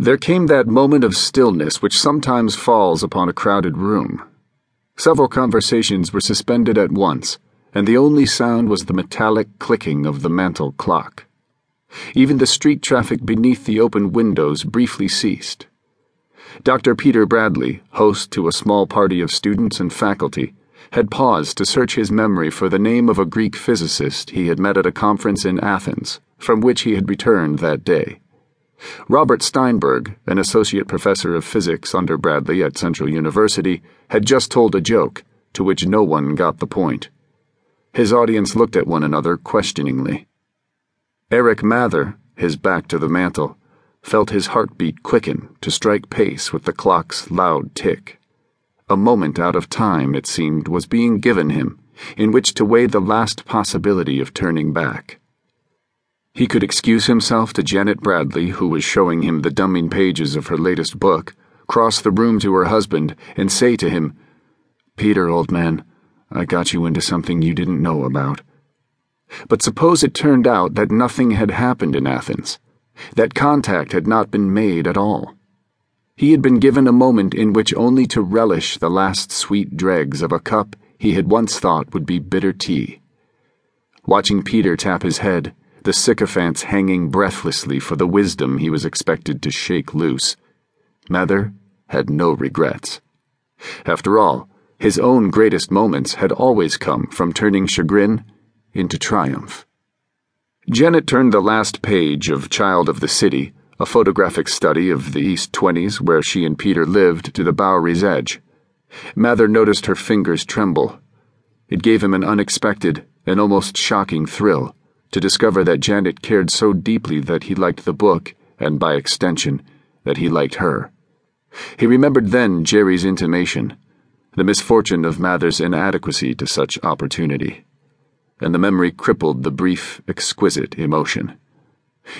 There came that moment of stillness which sometimes falls upon a crowded room. Several conversations were suspended at once, and the only sound was the metallic clicking of the mantel clock. Even the street traffic beneath the open windows briefly ceased. Dr. Peter Bradley, host to a small party of students and faculty, had paused to search his memory for the name of a Greek physicist he had met at a conference in Athens, from which he had returned that day. Robert Steinberg, an associate professor of physics under Bradley at Central University, had just told a joke, to which no one got the point. His audience looked at one another questioningly. Eric Mather, his back to the mantel, felt his heartbeat quicken to strike pace with the clock's loud tick. A moment out of time, it seemed, was being given him, in which to weigh the last possibility of turning back. He could excuse himself to Janet Bradley, who was showing him the dumbing pages of her latest book, cross the room to her husband, and say to him, Peter, old man, I got you into something you didn't know about. But suppose it turned out that nothing had happened in Athens, that contact had not been made at all. He had been given a moment in which only to relish the last sweet dregs of a cup he had once thought would be bitter tea. Watching Peter tap his head, the sycophants hanging breathlessly for the wisdom he was expected to shake loose. Mather had no regrets. After all, his own greatest moments had always come from turning chagrin into triumph. Janet turned the last page of Child of the City, a photographic study of the East 20s where she and Peter lived, to the Bowery's edge. Mather noticed her fingers tremble. It gave him an unexpected an almost shocking thrill to discover that Janet cared so deeply that he liked the book, and by extension, that he liked her. He remembered then Jerry's intimation, the misfortune of Mather's inadequacy to such opportunity, and the memory crippled the brief, exquisite emotion.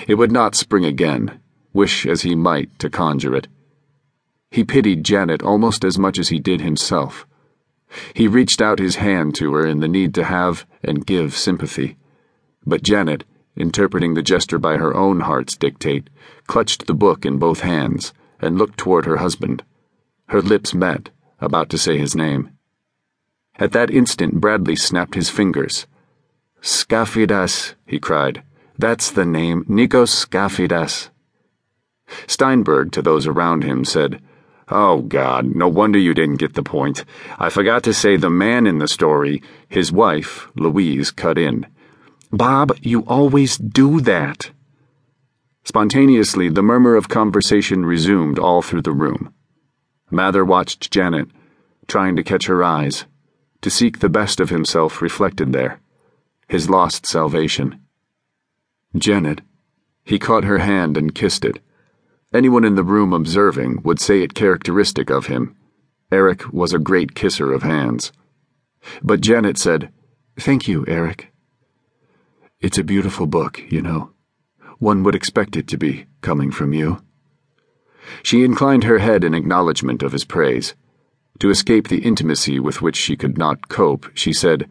It would not spring again, wish as he might to conjure it. He pitied Janet almost as much as he did himself. He reached out his hand to her in the need to have and give sympathy. But Janet, interpreting the gesture by her own heart's dictate, clutched the book in both hands and looked toward her husband. Her lips met, about to say his name. At that instant, Bradley snapped his fingers. Skafidas, he cried. That's the name, Nikos Skafidas. Steinberg, to those around him, said, Oh, God, no wonder you didn't get the point. I forgot to say the man in the story, his wife, Louise, cut in. Bob, you always do that. Spontaneously, the murmur of conversation resumed all through the room. Mather watched Janet, trying to catch her eyes, to seek the best of himself reflected there, his lost salvation. Janet. He caught her hand and kissed it. Anyone in the room observing would say it characteristic of him. Eric was a great kisser of hands. But Janet said, Thank you, Eric. It's a beautiful book, you know. One would expect it to be, coming from you. She inclined her head in acknowledgement of his praise. To escape the intimacy with which she could not cope, she said,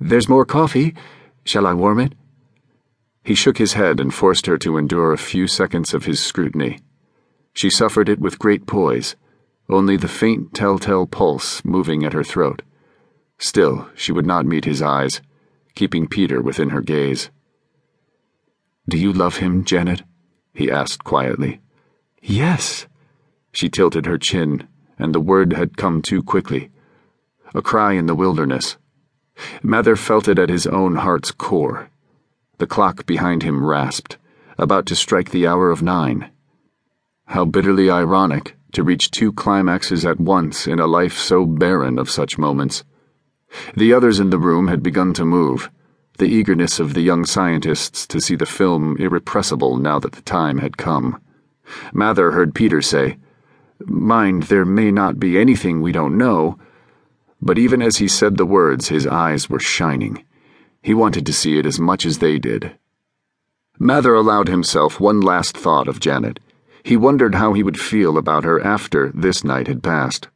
There's more coffee. Shall I warm it? He shook his head and forced her to endure a few seconds of his scrutiny. She suffered it with great poise, only the faint telltale pulse moving at her throat. Still, she would not meet his eyes keeping Peter within her gaze. Do you love him, Janet? he asked quietly. Yes. She tilted her chin, and the word had come too quickly. A cry in the wilderness. Mather felt it at his own heart's core. The clock behind him rasped, about to strike the hour of nine. How bitterly ironic to reach two climaxes at once in a life so barren of such moments. The others in the room had begun to move, the eagerness of the young scientists to see the film irrepressible now that the time had come. Mather heard Peter say, Mind, there may not be anything we don't know. But even as he said the words, his eyes were shining. He wanted to see it as much as they did. Mather allowed himself one last thought of Janet. He wondered how he would feel about her after this night had passed.